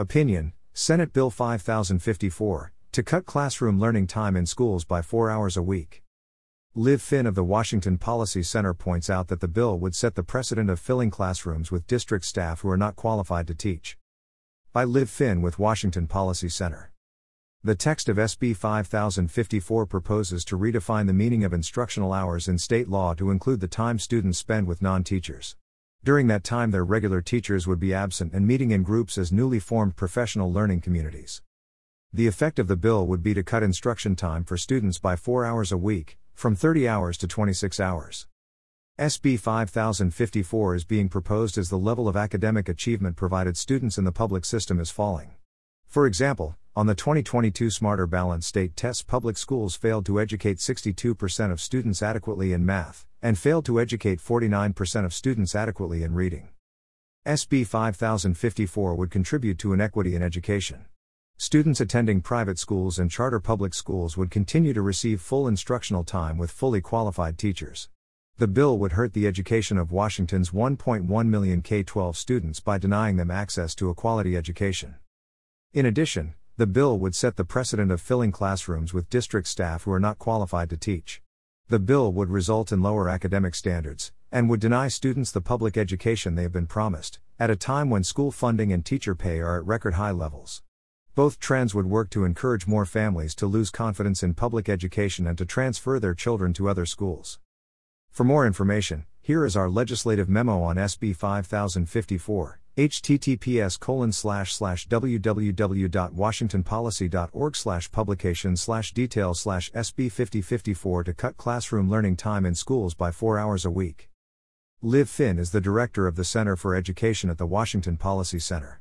Opinion Senate Bill 5054 to cut classroom learning time in schools by four hours a week. Liv Finn of the Washington Policy Center points out that the bill would set the precedent of filling classrooms with district staff who are not qualified to teach. By Liv Finn with Washington Policy Center. The text of SB 5054 proposes to redefine the meaning of instructional hours in state law to include the time students spend with non teachers. During that time, their regular teachers would be absent and meeting in groups as newly formed professional learning communities. The effect of the bill would be to cut instruction time for students by four hours a week, from 30 hours to 26 hours. SB 5054 is being proposed as the level of academic achievement provided students in the public system is falling. For example, on the 2022 Smarter Balanced State tests, public schools failed to educate 62% of students adequately in math, and failed to educate 49% of students adequately in reading. SB 5054 would contribute to inequity in education. Students attending private schools and charter public schools would continue to receive full instructional time with fully qualified teachers. The bill would hurt the education of Washington's 1.1 million K 12 students by denying them access to a quality education. In addition, the bill would set the precedent of filling classrooms with district staff who are not qualified to teach. The bill would result in lower academic standards, and would deny students the public education they have been promised, at a time when school funding and teacher pay are at record high levels. Both trends would work to encourage more families to lose confidence in public education and to transfer their children to other schools. For more information, here is our legislative memo on SB 5054 https colon slash slash www.washingtonpolicy.org slash publication slash detail slash sb 5054 to cut classroom learning time in schools by four hours a week. Liv finn is the director of the center for education at the washington policy center